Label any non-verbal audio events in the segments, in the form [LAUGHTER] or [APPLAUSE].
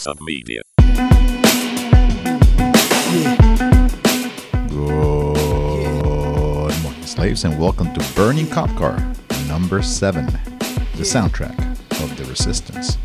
Submedia. Good morning, slaves, and welcome to Burning Cop Car, number seven, the soundtrack of the Resistance.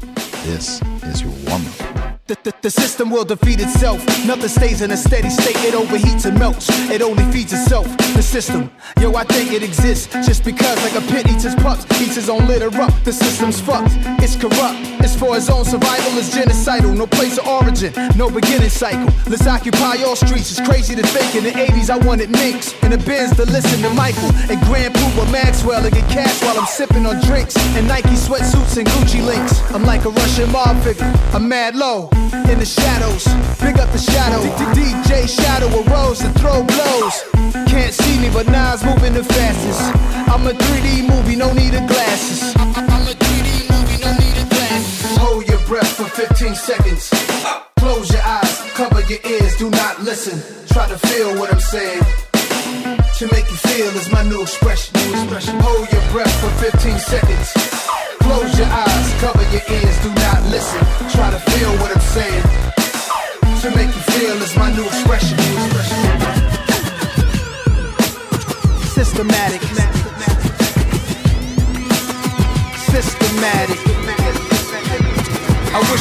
This is your warm up. The, the, the system will defeat itself. Nothing stays in a steady state. It overheats and melts. It only feeds itself. The system, yo, I think it exists just because, like a pit eats his pups, eats his own litter up. The system's fucked. It's corrupt. It's for his own survival. It's genocidal. No place of origin. No beginning cycle. Let's occupy all streets. It's crazy to think in the 80s I wanted minks in the bins to listen to Michael and Grand Puba Maxwell and get cash while I'm sipping on drinks and Nike sweatsuits and Gucci links. I'm like a Russian mob figure. I'm mad low in the shadows. Big up the shadow. DJ Shadow arose to throw blows. Can't see me, but Nas moving the fastest. I'm a 3D movie, no need of glasses. I'm a 3D movie, no need of glasses. Hold your breath for 15 seconds. Close your eyes, cover your ears, do not listen. Try to feel what I'm saying. To make you feel is my new expression. Hold your breath for 15 seconds. Close your eyes, cover your ears, do not listen.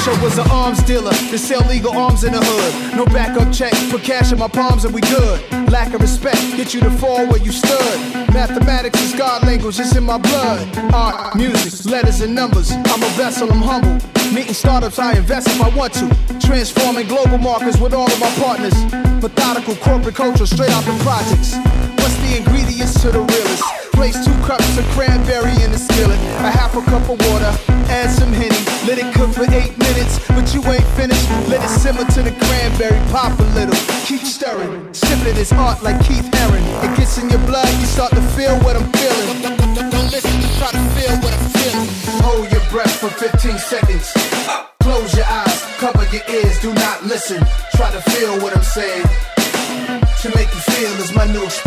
I was an arms dealer to sell legal arms in the hood. No backup check, put cash in my palms and we good. Lack of respect, get you to fall where you stood. Mathematics is God language, it's in my blood. Art, music, letters and numbers. I'm a vessel, I'm humble. Meeting startups, I invest if I want to. Transforming global markets with all of my partners. Methodical corporate culture, straight out the projects. What's the ingredients to the realest? Place two cups of cranberry in the skillet, a half a cup of water, let it cook for eight minutes, but you ain't finished. Let it simmer to the cranberry, pop a little, keep stirring. Sipping is art like Keith Haring. It gets in your blood, you start to feel what I'm feeling. Don't, listen, just try to feel what I'm feeling. Hold your breath for 15 seconds. Close your eyes, cover your ears, do not listen. Try to feel what I'm saying. To make you feel is my new expression.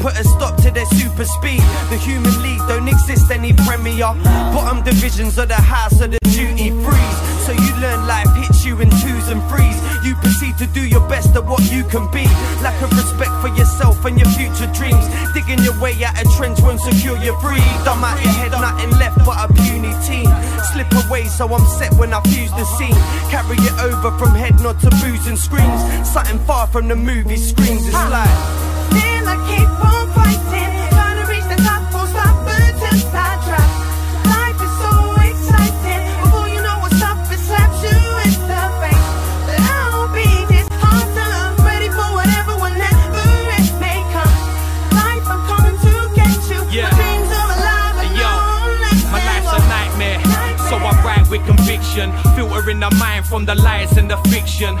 Put a stop to their super speed. The human league don't exist any premier. Bottom divisions of the house of the duty freeze. So you learn life hits you in twos and threes. You proceed to do your best at what you can be. Lack of respect for yourself and your future dreams. Digging your way out of trench won't secure your freedom. Out your head, nothing left but a puny team. Slip away so I'm set when I fuse the scene. Carry it over from head nod to booze and screams. Something far from the movie screams. It's like. Still I keep on fighting, conviction. Filtering the mind from the lies and the fiction.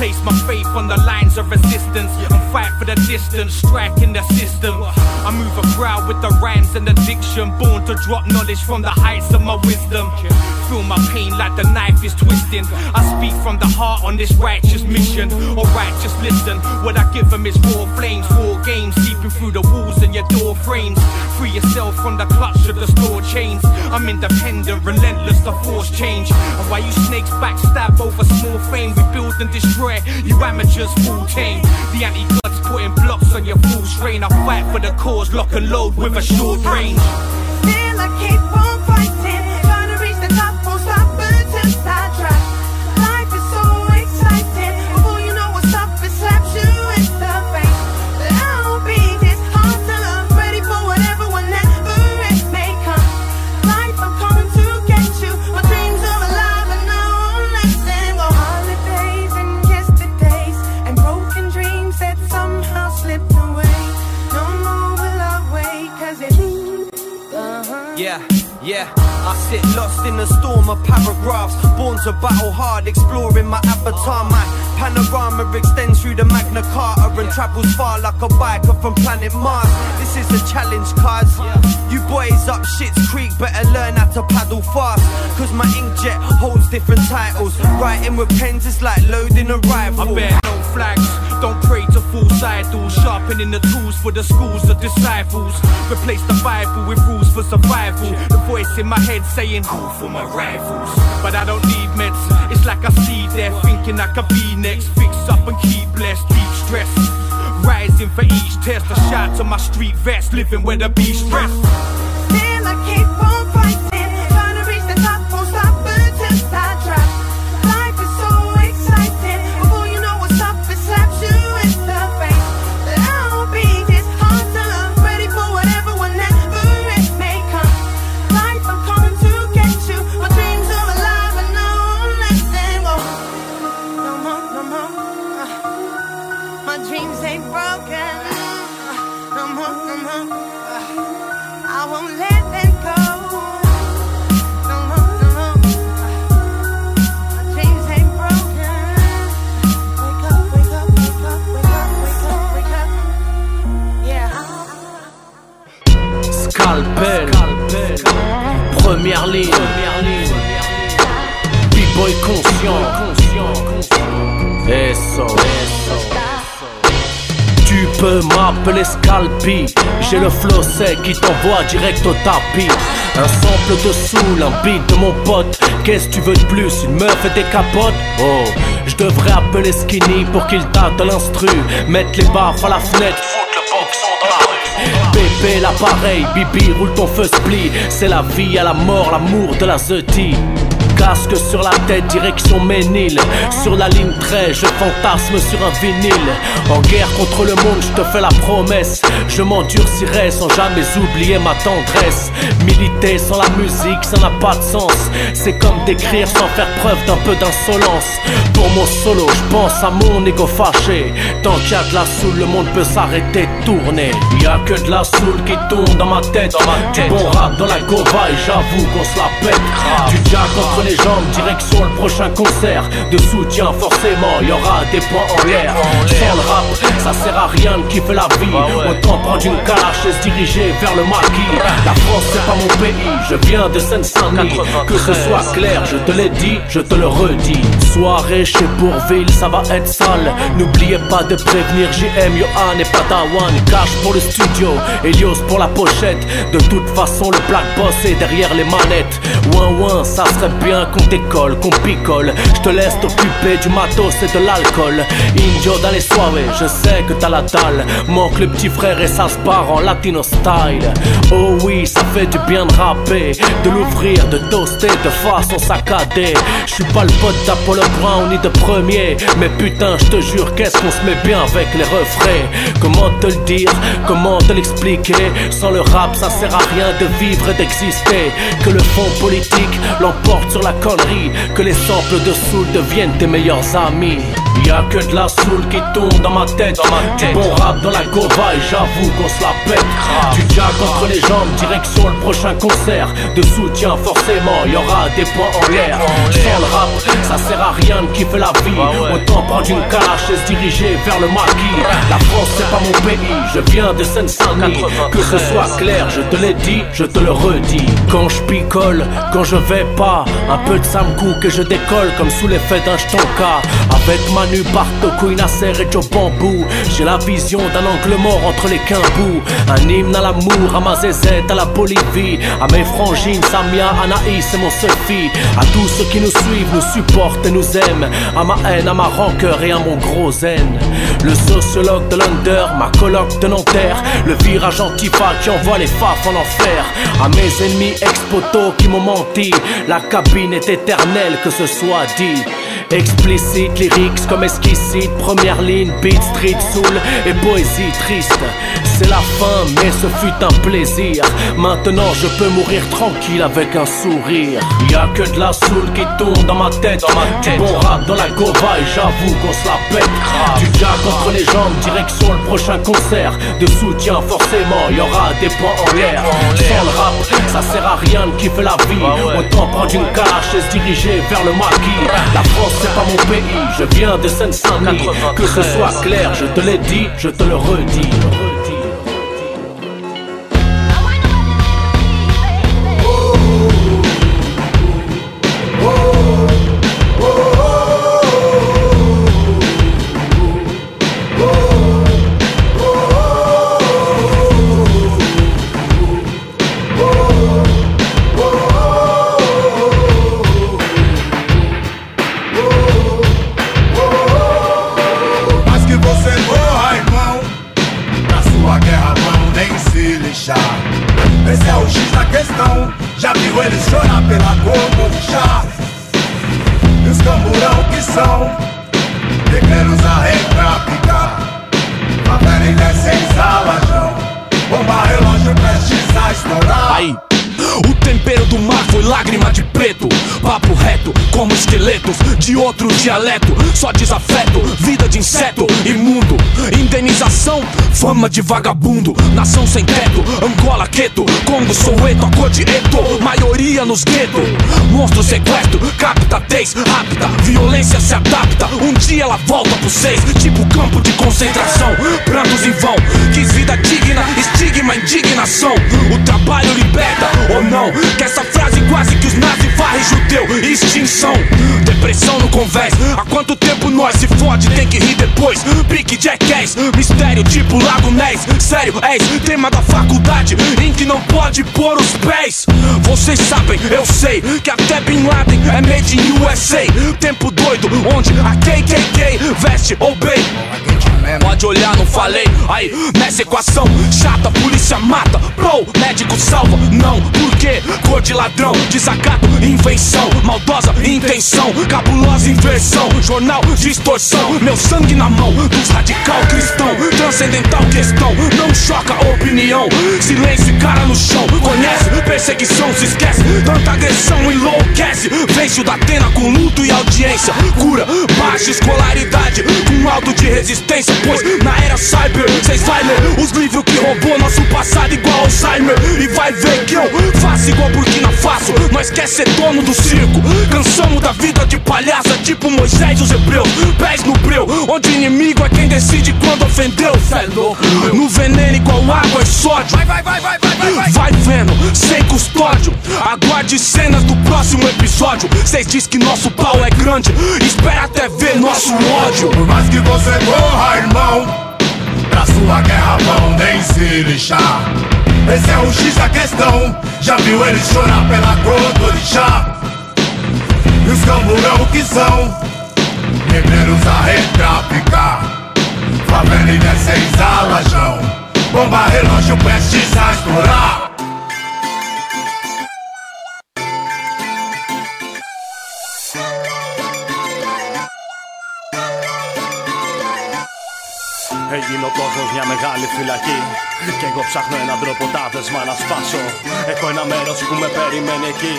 Place my faith on the lines of resistance and fight for the distance, striking the system. I move a crowd with the rhymes and addiction, born to drop knowledge from the heights of my wisdom. Feel my pain like the knife is twisting. I speak from the heart on this righteous mission. Alright, just listen. What I give them is raw flames, four games seeping through the walls and your door frames. Free yourself from the clutch of the store chains. I'm independent, relentless to force change. And why you snakes backstab over small fame? We build and destroy. You amateurs full team. The anti gods putting blocks on your full strain. I fight for the cause, lock and load with a short range. Still I keep on Yeah. I sit lost in a storm of paragraphs. Born to battle hard, exploring my avatar. My panorama extends through the Magna Carta and travels far like a biker from planet Mars. This is a challenge, cuz you boys up shit's creek better learn how to paddle fast. Cause my inkjet holds different titles. Writing with pens is like loading a rifle. I bear no flags, don't pray to false idols. Sharpening the tools for the schools of disciples. Replace the Bible with rules for survival. The voice in my head saying, Who for my rivals? But I don't need meds, it's like I see there, thinking I could be next. Fix up and keep blessed, deep stress. Rising for each test, a shot to my street vest, living where the beast rest. T'envoie direct au tapis. Un sample de soul, un beat de mon pote. Qu'est-ce que tu veux de plus, une meuf et des capotes? Oh, je devrais appeler Skinny pour qu'il tâte l'instru. Mettre les baffes à la fenêtre. Bébé l'appareil, Bibi roule ton feu split C'est la vie à la mort, l'amour de la zeti Casque sur la tête, direction Ménil. Sur la ligne 13, je fantasme sur un vinyle. En guerre contre le monde, je te fais la promesse. Je m'endurcirai sans jamais oublier ma tendresse. Militer sans la musique, ça n'a pas de sens. C'est comme d'écrire sans faire preuve d'un peu d'insolence. Pour mon solo, je pense à mon ego fâché. Tant qu'il y a de la soul, le monde peut s'arrêter de tourner. Y a que de la soul qui tourne dans ma tête, dans ma tête. Du bon rap dans la et j'avoue qu'on se la pète. Du jack entre les jambes, direction le prochain concert. De soutien forcément, y aura des points en l'air. Sans le rap, ça sert à rien de kiffer la vie. Autant prendre une calache et se diriger vers le maquis. La France c'est pas mon pays, je viens de Seine-Saint-Denis. Que ce soit clair, je te l'ai dit, je te le redis. Soirée chez Bourville, ça va être sale. N'oubliez pas de prévenir JM, Johan et Padawan. Cash pour le studio, Elios pour la pochette. De toute façon le black boss est derrière les manettes. Ouin ouin, ça serait bien qu'on décolle, qu'on picole. Je te laisse t'occuper du matos et de l'alcool. Indio dans les soirées, je sais que t'as la dalle. Manque le petit frère et ça se barre en latino style. Oh oui, ça fait du bien de rapper De l'ouvrir, de toaster de façon saccadée. Je suis pas le pote d'Apollo Brown ni de premier. Mais putain, je te jure, qu'est-ce qu'on se met bien avec les refrains? Comment te le dire, comment te l'expliquer? Sans le rap, ça sert à rien de vivre et d'exister. Que le fond politique l'emporte sur la Que les samples de soul deviennent tes meilleurs amis Y a que de la soul qui tourne dans ma tête. Dans ma tête. Du bon rap dans la gova et j'avoue qu'on se la pète. Du jack entre les jambes, direction le prochain concert. De soutien, forcément, y aura des points en l'air. Sans le rap, ça sert à rien de kiffer la vie. Autant prendre une calache et se diriger vers le maquis. La France, c'est pas mon pays, je viens de Seine-Saint-Denis. Que ce soit clair, je te l'ai dit, je te le redis. Quand je picole, quand je vais pas, un peu de Sam et je décolle comme sous l'effet d'un jetonka. Avec Manu Bartoko, Nasser et Joe Bambou. J'ai la vision d'un angle mort entre les quimbous. Un hymne à l'amour, à ma zézette, à la Bolivie. À mes frangines, Samia, Anaïs et mon Sophie. À tous ceux qui nous suivent, nous supportent et nous aiment. À ma haine, à ma rancœur et à mon gros zen. Le sociologue de l'Under, ma coloc de Nanterre. Le virage antifa qui envoie les faf en enfer. À mes ennemis ex-poteaux qui m'ont menti. La cabine est éternelle, que ce soit dit. Explicite, lyrics comme esquissite, première ligne, beat, street, soul et poésie triste. C'est la fin, mais ce fut un plaisir. Maintenant je peux mourir tranquille avec un sourire. Y a que de la soul qui tourne dans ma tête, dans ma tête. Du bon rap dans la et j'avoue qu'on se la pète. Du jack entre les jambes, direction le prochain concert. De soutien forcément, y aura des points en l'air. Sans le rap, ça sert à rien de kiffer la vie. Autant prendre une calache et se diriger vers le maquis. La France c'est pas mon pays, je viens de Seine-Saint-Denis. Que ce soit clair, je te l'ai dit, je te le redis. Outro dialeto. Só desafeto, vida de inseto imundo. Indenização, fama de vagabundo. Nação sem teto, Angola, Queto. Congo, Soweto, a cor de Eto. Maioria nos gueto. Monstro sequestro, capta, tez, rápida. Violência se adapta. Um dia ela volta pro seis. Tipo campo de concentração. Prantos em vão. Quis vida digna, estigma, indignação. O trabalho liberta ou não? Que essa frase quase que os nazis varrem judeu. Extinção, depressão no convés. Há quanto tempo nós se fode, tem que rir depois. Pique jackass, mistério tipo Lago Ness. Sério, és tema da faculdade em que não pode pôr os pés. Vocês sabem, eu sei que até Bin Laden é made in USA. Tempo doido, onde a KKK veste ou bem. Pode olhar, não falei. Aí, nessa equação chata, polícia mata. Pro, médico salva. Não, por quê? Cor de ladrão, desacato, invenção. Maldosa intenção, cabulosa inversão. Jornal, distorção. Meu sangue na mão dos radical cristão. Transcendental questão, não choca opinião. Silêncio e cara no chão. Conhece, perseguição, se esquece. Tanta agressão enlouquece. Vence o da Atena com luto e audiência. Cura, baixa escolaridade. Com alto de resistência. Pois na era cyber, vai ler os livros que roubou nosso passado igual Alzheimer. E vai ver que eu faço igual Burkina Faso. Nós quer ser dono do circo. Cansamos da vida de palhaça, tipo Moisés e os hebreus. Pés no breu, onde inimigo é quem decide quando ofendeu. Cê é louco. No veneno igual água e sódio. Vai, vai, vai, vai, vai, vai, vai. Vai vendo, sem custódio. Aguarde cenas do próximo episódio. Cês diz que nosso pau é grande. Espera até ver nosso ódio. Por mais que você morra, irmão, pra sua guerra vão nem se lixar. Esse é o X da questão. Já viu eles chorar pela cor do orixá? E os camburão que são negreiros a retraficar. Favela em 16 alajão. Bomba relógio prestes a estourar. Έγινε ο κόσμος μια μεγάλη φυλακή. Κι εγώ ψάχνω έναν τρόπο τάδεσμα να σπάσω. Έχω ένα μέρος που με περιμένει εκεί.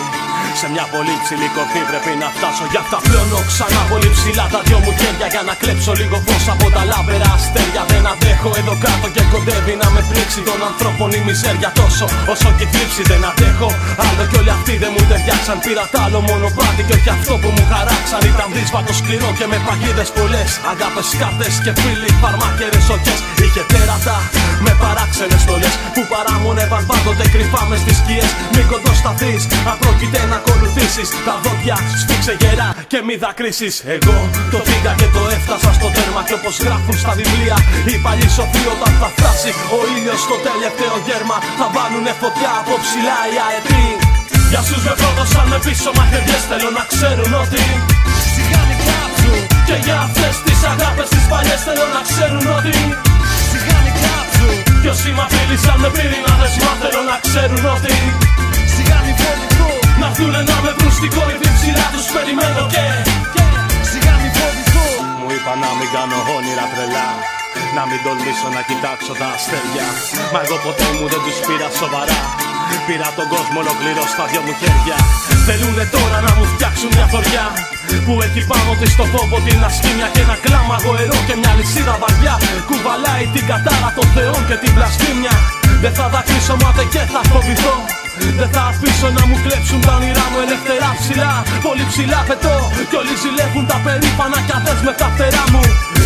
Σε μια πολύ ψηλή κορφή πρέπει να φτάσω. Για αυτά πλώνω ξανά πολύ ψηλά τα δυο μου χέρια Για να κλέψω λίγο φως από τα λάβερα αστέρια. Δεν αντέχω εδώ κάτω και κοντεύει να με πνίξει Των ανθρώπων η μιζέρια τόσο όσο και θλίψη Δεν αντέχω. Άλλο κι όλοι αυτοί δεν μου ταιριάξαν Πήρα τ' άλλο μονοπάτι και όχι αυτό που μου χαράξαν. Ήταν δύσβατο σκληρό και με παγίδες πολλές. Αγάπες, κάρτες και φίλοι, φαρμάκερες οκές Είχε τέρατα με παράξενες στολές Που παράμονευαν πάντοτε κρυφά μες στις σκιές. Μην κοντοσταθείς, αν πρόκειται να ακολουθήσεις. Τα δόντια σφίξε γερά και μη δακρύσεις. Εγώ το πήγα και το έφτασα στο τέρμα Και όπως γράφουν στα βιβλία οι παλιοί σοφοί όταν θα φτάσει Ο ήλιος στο τελευταίο γέρμα Θα βάλουνε φωτιά από ψηλά οι αετοί. Για σους με πρόδωσαν με πίσω μαχαιριές Θέλω να ξέρουν ότι Σιγά μην κάψουν Και για αυτές τις αγάπες τις παλιές Θέλω να ξέρουν ότι Σιγά μην κάψουν Κι όσοι μ' απειλήσαν με πυρηνάδες Μα θέλω να ξέρουν ότι Σιγά μην φοβηθούν Να έρθουνε να με βρουν στην κορυφή ψηλά τους περιμένω και Σιγά μην φοβηθούν Μου είπα να μην κάνω όνειρα τρελά να μην τολμήσω να κοιτάξω τα αστέρια. Μα εγώ ποτέ μου δεν τους πήρα σοβαρά Πήρα τον κόσμο ολοκληρώ στα δυο μου χέρια. Θέλουνε τώρα να μου φτιάξουν μια θωριά Που έχει πάνω της το φόβο την ασκήμια Και ένα κλάμα γοερό και μια λυσίδα βαριά. Κουβαλάει την κατάρα των θεών και την πλαστήμια. Δεν θα δακρύσω μάται και θα φοβηθώ. Δεν θα αφήσω να μου κλέψουν τα όνειρά μου ελεύθερα ψηλά. Πολύ ψηλά πετώ Κι όλοι ζηλεύουν τα περήφανα κι αδές με τα φτερά μου.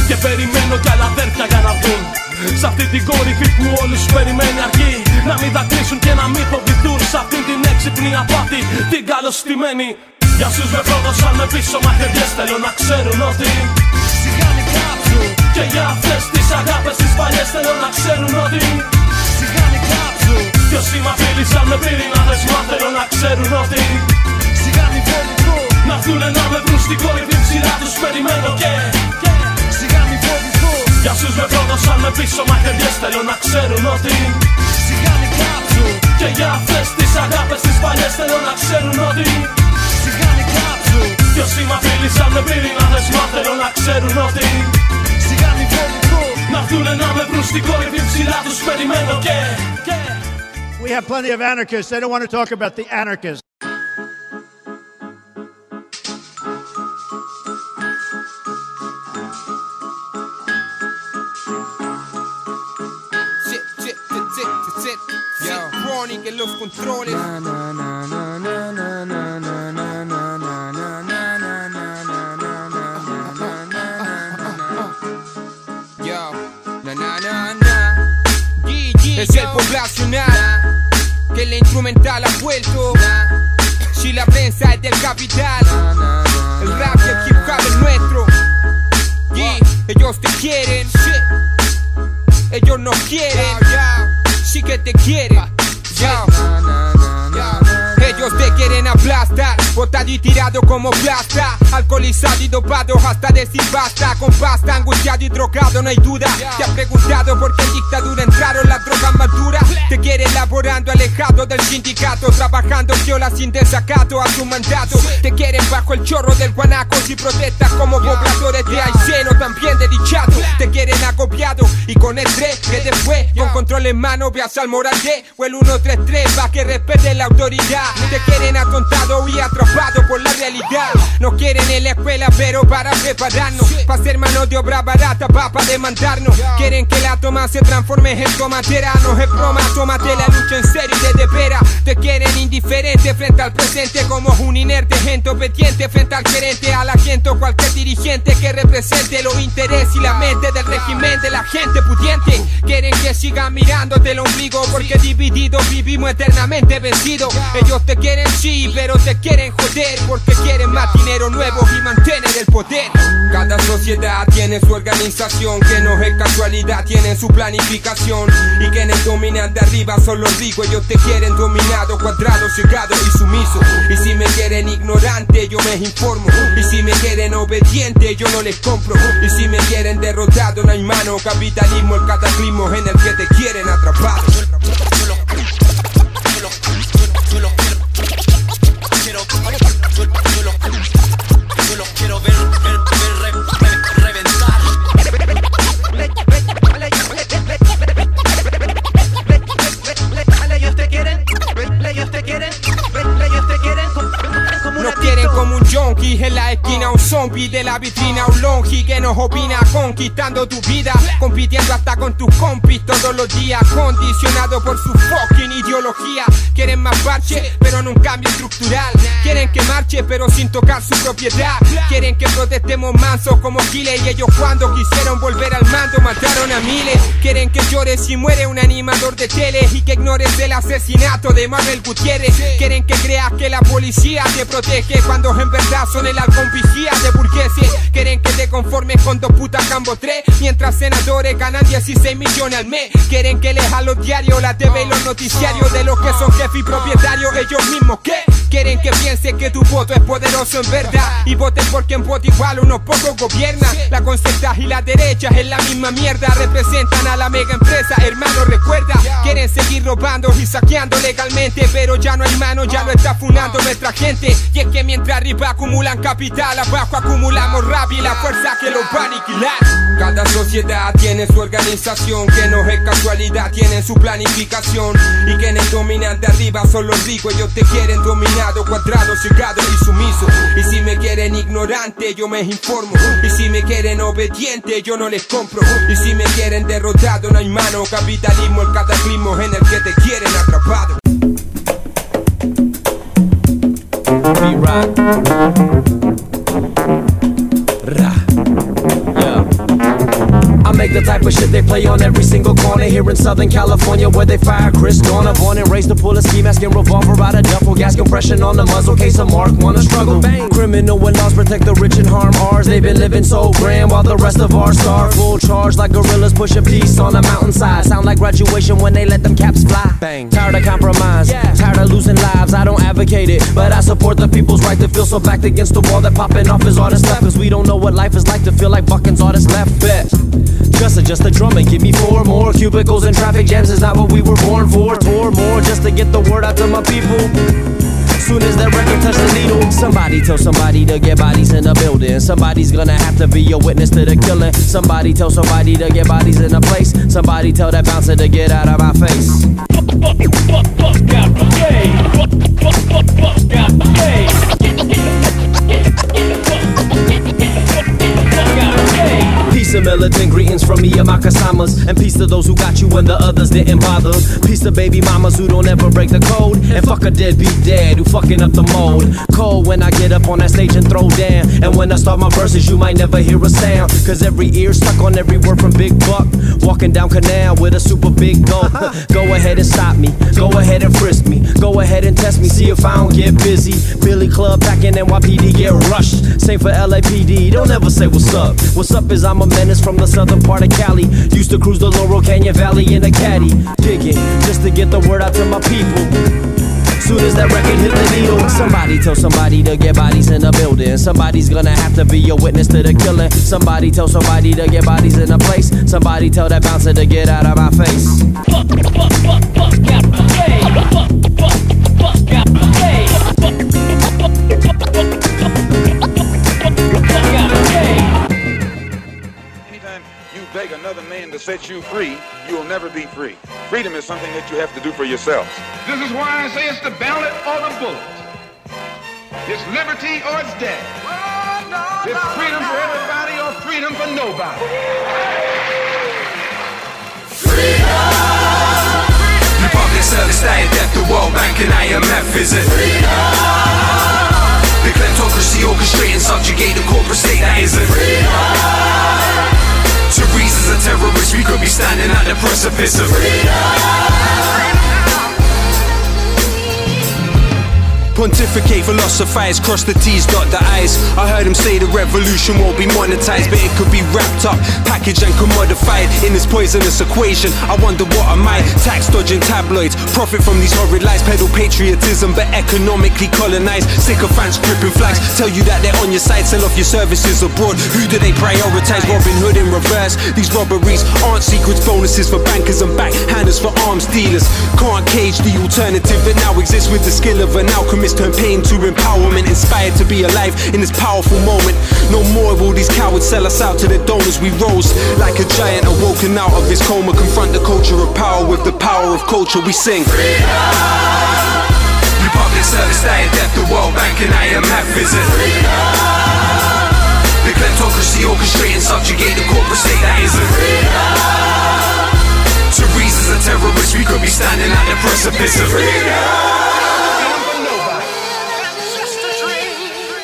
Και περιμένω κι άλλα αδέρφια για να βγουν Σ' αυτή την κορυφή που όλους περιμένει αρκεί Να μην δακρύσουν και να μην φοβηθούν. Σ' αυτή την έξυπνη απάτη την καλωστημένη. Για σους με πρόδωσαν με πίσω μαχαιριές Θέλω να ξέρουν ότι Σιγά μην κάψουν. Και για αυτές τις αγάπες τις παλιές Θέλω να ξέρουν ότι Σιγά μην κάψουν. Κι όσοι μ' απειλήσαν με πυρηνάδες Μα θέλω να ξέρουν ότι Σιγά μην φοβηθούν Να έρθουνε να με βρουν στην κορυφή ψηλά τους περιμένω και Σιγά μην φοβηθούν Για σους με πρόδωσαν με πίσω μαχαιριές Θέλω να ξέρουν ότι Σιγά μην κάψουν Και για αυτές τις αγάπες τις παλιές Θέλω να ξέρουν ότι Σιγά μην κάψουν Κι όσοι μ' απειλήσαν με πυρηνάδες Μα θέλω να ξέρουν ότι Σιγά μην φοβηθούν Να έρθουνε να με βρουν στην κορυφή ψηλά τους περιμένω και We have plenty of anarchists. They don't want to talk about the anarchists. Los controles. Yo, na na na na. Es el poblacional que la instrumental ha vuelto. Si la prensa es del capital, el rap y el hip hop es nuestro. Y ellos te quieren, ellos no quieren, sí que te quieren. Yo. Te quieren aplastar, botado y tirado como plasta, alcoholizado y dopado hasta decir basta, con pasta, angustiado y drogado, no hay duda. Te has preguntado por qué dictadura entraron las drogas más. Te quieren laborando alejado del sindicato, trabajando viola sin desacato a su mandato. Te quieren bajo el chorro del guanaco si protestas como pobladores de Ayseno, también de dichado. Te quieren acopiado y con estrés que después, con control en mano, veas al moral de o el 133 pa' que respete la autoridad. Quieren atontado y atrapado por la realidad. No quieren en la escuela, pero para prepararnos, para ser mano de obra barata, pa' pa' demandarnos. Quieren que la toma se transforme en tomatera. No es broma, tómate la lucha en serio y de veras. Te quieren indiferente frente al presente, como un inerte, gente obediente frente al gerente, a la gente o cualquier dirigente que represente los intereses y la mente del régimen de la gente pudiente. Quieren que sigan mirándote el ombligo, porque divididos vivimos eternamente vencidos. Ellos te quieren sí, pero te quieren joder, porque quieren más dinero nuevo y mantener el poder. Cada sociedad tiene su organización, que no es casualidad, tienen su planificación. Y quienes dominan de arriba son los ricos, ellos te quieren dominado, cuadrado, cegado y sumiso. Y si me quieren ignorante, yo me informo. Y si me quieren obediente, yo no les compro. Y si me quieren derrotado, no hay mano. Capitalismo, el cataclismo en el que te quieren atrapado. Zombie De la vitrina un longi Que nos opina conquistando tu vida. Compitiendo hasta con tus compis todos los días Condicionado por su fucking ideología. Quieren más parche pero no un cambio estructural. Quieren que marche pero sin tocar su propiedad. Quieren que protestemos mansos como giles Y ellos cuando quisieron volver al mando mataron a miles. Quieren que llores si muere un animador de tele Y que ignores el asesinato de Manuel Gutiérrez. Quieren que creas que la policía te protege Cuando en verdad son el halcón vigía de Quieren que te conformes con dos putas cambo tres. Mientras senadores ganan 16 millones al mes. Quieren que les a los diarios, la TV y los noticiarios De los que son jefes y propietarios ellos mismos. Que Quieren que pienses que tu voto es poderoso en verdad. Y voten por quien voto igual unos pocos gobiernan. La concerta y la derecha es la misma mierda. Representan a la mega empresa, hermano recuerda. Quieren seguir robando y saqueando legalmente Pero ya no hay mano, ya lo está funando nuestra gente. Y es que mientras arriba acumulan capital Abajo acumulamos rabia y la fuerza que los va a aniquilar. Cada sociedad tiene su organización Que no es casualidad, tienen su planificación. Y quienes dominan de arriba son los ricos Ellos te quieren dominado, cuadrado, cegado y sumiso. Y si me quieren ignorante, yo me informo. Y si me quieren obediente, yo no les compro. Y si me quieren derrotado, no hay mano. Capitalismo, el cataclismo en el que te quieren atrapado. Ra. Make the type of shit they play on every single corner here in Southern California where they fire Chris Dorner. Born and raised to pull a ski mask and revolver out of duffel. Gas compression on the muzzle case of Mark wanna struggle. Bang. Criminal and laws protect the rich and harm ours. They've been living so grand while the rest of ours starve. Full charge like gorillas pushing peace on a mountainside. Sound like graduation when they let them caps fly. Bang. Tired of compromise. yeah. Tired of losing lives. I don't advocate it, but I support the people's right to feel so backed against the wall that popping off is all that's left. Cause we don't know what life is like to feel like bucking's all that's left. Bet. Just the drum and give me four more cubicles and traffic jams is not what we were born for. Tour more just to get the word out to my people. Soon as that record touch the needle, somebody tell somebody to get bodies in the building. Somebody's gonna have to be a witness to the killing. Somebody tell somebody to get bodies in a place. Somebody tell that bouncer to get out of my face. Peace and militant greetings from me and my Kasamas. And peace to those who got you when the others didn't bother. Peace to baby mamas who don't ever break the code. And fuck a deadbeat dad who fucking up the mold. Cold when I get up on that stage and throw down. And when I start my verses, you might never hear a sound. Cause every ear stuck on every word from Big Buck. Walking down canal with a super big gulp. [LAUGHS] Go ahead and stop me. Go ahead and frisk me. Go ahead and test me. See if I don't get busy. Billy Club back in NYPD get rushed. Same for LAPD. Don't ever say what's up. What's up is I'm a menace from the southern part of Cali. Used to cruise the Laurel Canyon Valley in a caddy. Digging just to get the word out to my people. Soon as that record hit the needle, somebody tell somebody to get bodies in the building. Somebody's gonna have to be a witness to the killing. Somebody tell somebody to get bodies in a place. Somebody tell that bouncer to get out of my face. Anytime to set you free, you will never be free. Freedom is something that you have to do for yourself. This is why I say it's the ballot or the bullet. It's liberty or it's death. It's freedom for everybody or freedom for nobody. The public service day death, the World Bank and IMF visit. The kleptocracy orchestrating, subjugate precipice of. Pontificate, philosophize, cross the T's, dot the I's. I heard him say the revolution won't be monetized, but it could be wrapped up, packaged, and commodified in this poisonous equation. I wonder what am I? Tax dodging tabloids, profit from these horrid lies, peddle patriotism, but economically colonized. Sycophants gripping flags, tell you that they're on your side, sell off your services abroad. Who do they prioritize? Robin Hood in reverse. These robberies aren't secrets, bonuses for bankers and backhanders for arms dealers. Can't cage the alternative that now exists with the skill of an alchemist. Turn pain to empowerment, inspired to be alive in this powerful moment. No more will these cowards sell us out to the donors. We rose like a giant, awoken out of this coma. Confront the culture of power with the power of culture. We sing. The public service day death, the World Bank and IMF visit The kleptocracy orchestrate and subjugate the corporate state that isn't Therese is a terrorist, we could be standing at the precipice of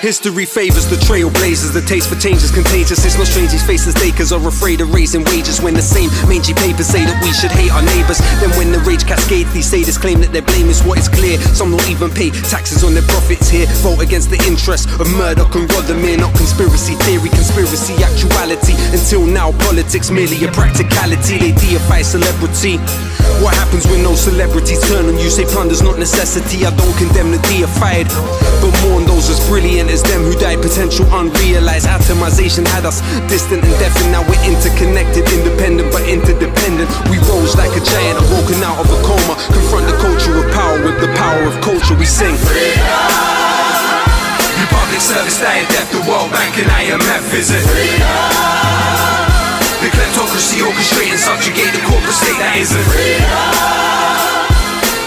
History favors the trailblazers. The taste for change is contagious. It's no strange these faceless takers are afraid of raising wages when the same mangy papers say that we should hate our neighbors. Then when the rage cascades, these sadist claim that their blame is what is clear. Some don't even pay taxes on their profits here. Vote against the interests of Murdoch and Rothermere. Not conspiracy theory, conspiracy actuality. Until now, politics merely a practicality. They deify celebrity. What happens when no celebrities turn on you? Say plunder's not necessity. I don't condemn the deified, but mourn those as brilliant as them who died. Potential unrealized atomization had us distant and deaf, and now we're interconnected, independent but interdependent. We rose like a giant, awoken out of a coma. Confront the culture of power with the power of culture. We sing. Your public service dying death, the World Bank and IMF visit The kleptocracy orchestrate and subjugate the corporate state that isn't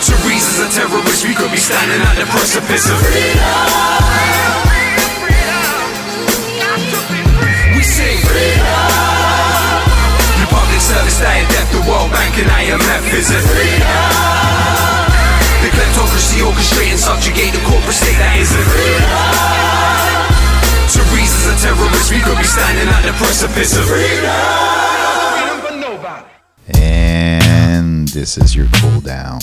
Therese is a terrorist, we could be standing at the precipice of We Your public service dying death, the World Bank and IMF visit The kleptocracy orchestrate and subjugate the corporate state that isn't Therese is a terrorist, we could be standing at the precipice of And this is your cool down.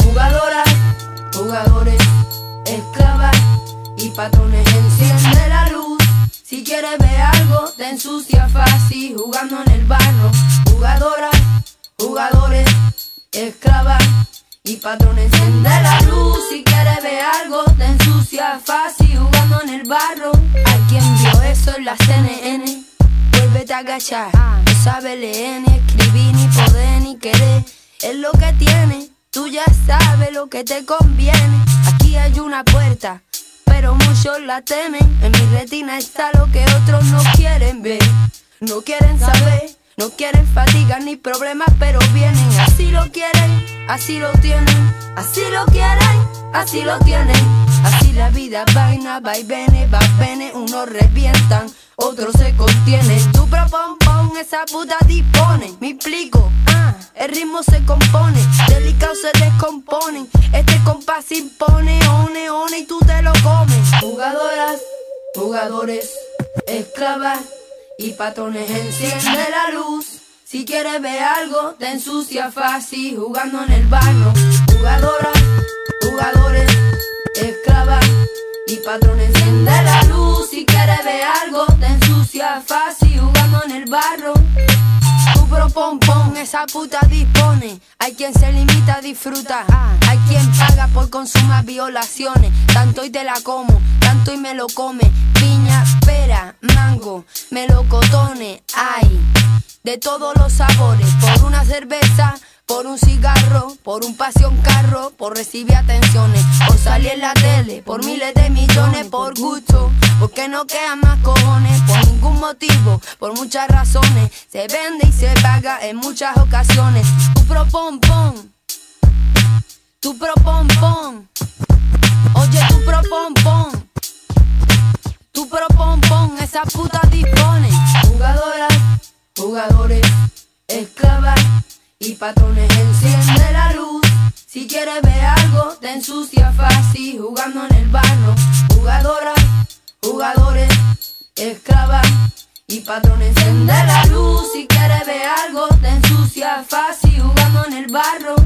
Jugadoras, jugadores, esclavas y patrones. Enciende la luz. Si quieres ver algo, te ensucia fácil jugando en el barro. Jugadoras, jugadores, esclavas y patrones. Enciende la luz. Si quieres ver algo, te ensucia fácil jugando en el barro. Hay quien vio eso en la CNN. Vuélvete a agachar. No sabe leer, ni escribir, ni poder, ni querer. Es lo que tiene. Tú ya sabes lo que te conviene. Aquí hay una puerta, pero muchos la temen. En mi retina está lo que otros no quieren ver. No quieren saber, no quieren fatiga ni problemas, pero vienen. Así lo quieren, así lo tienen. Así lo quieren, así lo tienen. La vida vaina, va y viene, va viene. Unos revientan, otros se contienen. Tu propon, pon, esa puta dispone. Me explico, ah, el ritmo se compone. Delicado se descomponen. Este compás impone, one, one y tú te lo comes. Jugadoras, jugadores, esclavas y patrones. Enciende la luz. Si quieres ver algo, te ensucia fácil jugando en el barro. Fácil jugando en el barro. Tu propon, pon, esa puta dispone. Hay quien se limita a disfrutar. Hay quien paga por consumar violaciones. Tanto y te la como, tanto y me lo come. Piña, pera, mango, melocotones. Ay, de todos los sabores. Por una cerveza, por un cigarro, por un pasión carro, por recibir atenciones, por salir en la tele, por miles de millones, por gusto, porque no quedan más cojones, por ningún motivo, por muchas razones, se vende y se paga en muchas ocasiones. Tu propon, pon, tu propon, pon, oye, tu propon, pon, tu propon, pon, esa puta dispone, jugadoras, jugadores, esclavas y patrones enciende la luz. Si quieres ver algo, te ensucia fácil jugando en el barro. Jugadoras, jugadores, esclavas y patrones enciende la luz. Si quieres ver algo, te ensucia fácil jugando en el barro.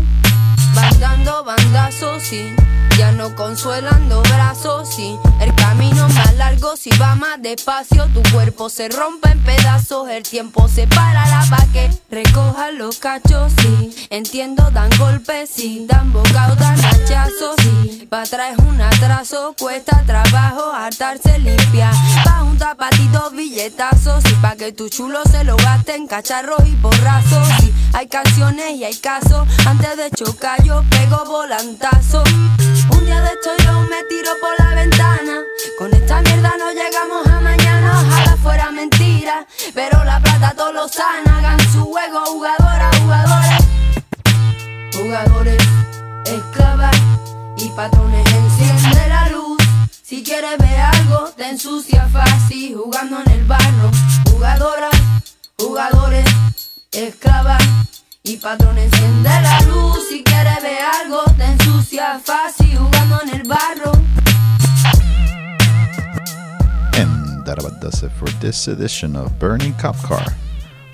Van dando bandazos, sí. Ya no consuelando brazos, sí. El camino más largo, si va más despacio. Tu cuerpo se rompe en pedazos. El tiempo se para la pa' que recoja los cachos, sí. Entiendo, dan golpes, sí. Dan bocados, dan hachazos, sí. Pa' atrás es un atraso. Cuesta trabajo hartarse limpia. Pa' un tapatito, billetazos, sí. Pa' que tu chulo se lo gaste en cacharros y borrazos, sí. Hay canciones y hay casos. Antes de chocar, yo pego volantazo. Un día de esto yo me tiro por la ventana. Con esta mierda no llegamos a mañana. Ojalá fuera mentira. Pero la plata todo lo sana. Hagan su juego, jugadoras, jugadores. Jugadores, esclavas y patrones. Enciende la Si quieres ver algo, te ensucia fácil jugando en el barro. Jugadoras, jugadores, esclavas y patrón enciende la luz. Si quieres ver algo, te ensucia fácil And that about does it for this edition of Burning Cop Car.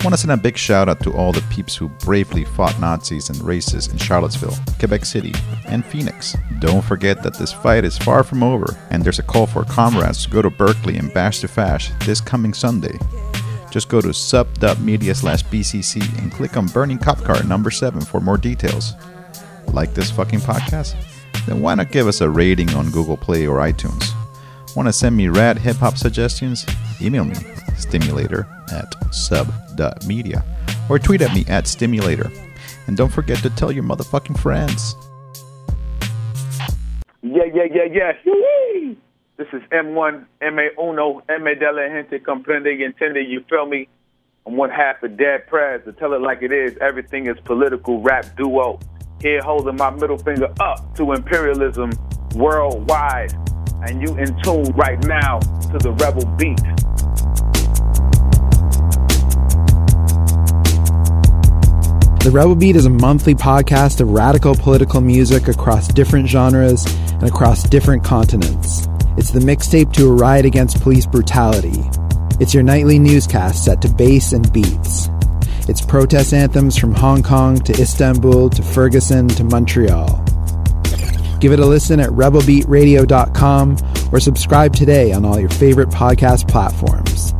Want to send a big shout out to all the peeps who bravely fought Nazis and racists in Charlottesville, Quebec City, and Phoenix. Don't forget that this fight is far from over, and there's a call for comrades to go to Berkeley and bash the fash this coming Sunday. Just go to sub.media slash BCC and click on Burning Cop Car number 7 for more details. Like this fucking podcast? Then why not give us a rating on Google Play or iTunes? Want to send me rad hip hop suggestions? Email me, stimulator at sub.media, or tweet at me at stimulator. And don't forget to tell your motherfucking friends. Yeah, yeah, yeah, yeah. This is M1, M.A. Uno, M.A. de la gente comprende y entiende, you feel me? I'm one half of Dead Prez, to tell it like it is, everything is political rap duo. Here holding my middle finger up to imperialism worldwide. And you in tune right now to the rebel beat. The Rebel Beat is a monthly podcast of radical political music across different genres and across different continents. It's the mixtape to a riot against police brutality. It's your nightly newscast set to bass and beats. It's protest anthems from Hong Kong to Istanbul to Ferguson to Montreal. Give it a listen at rebelbeatradio.com or subscribe today on all your favorite podcast platforms.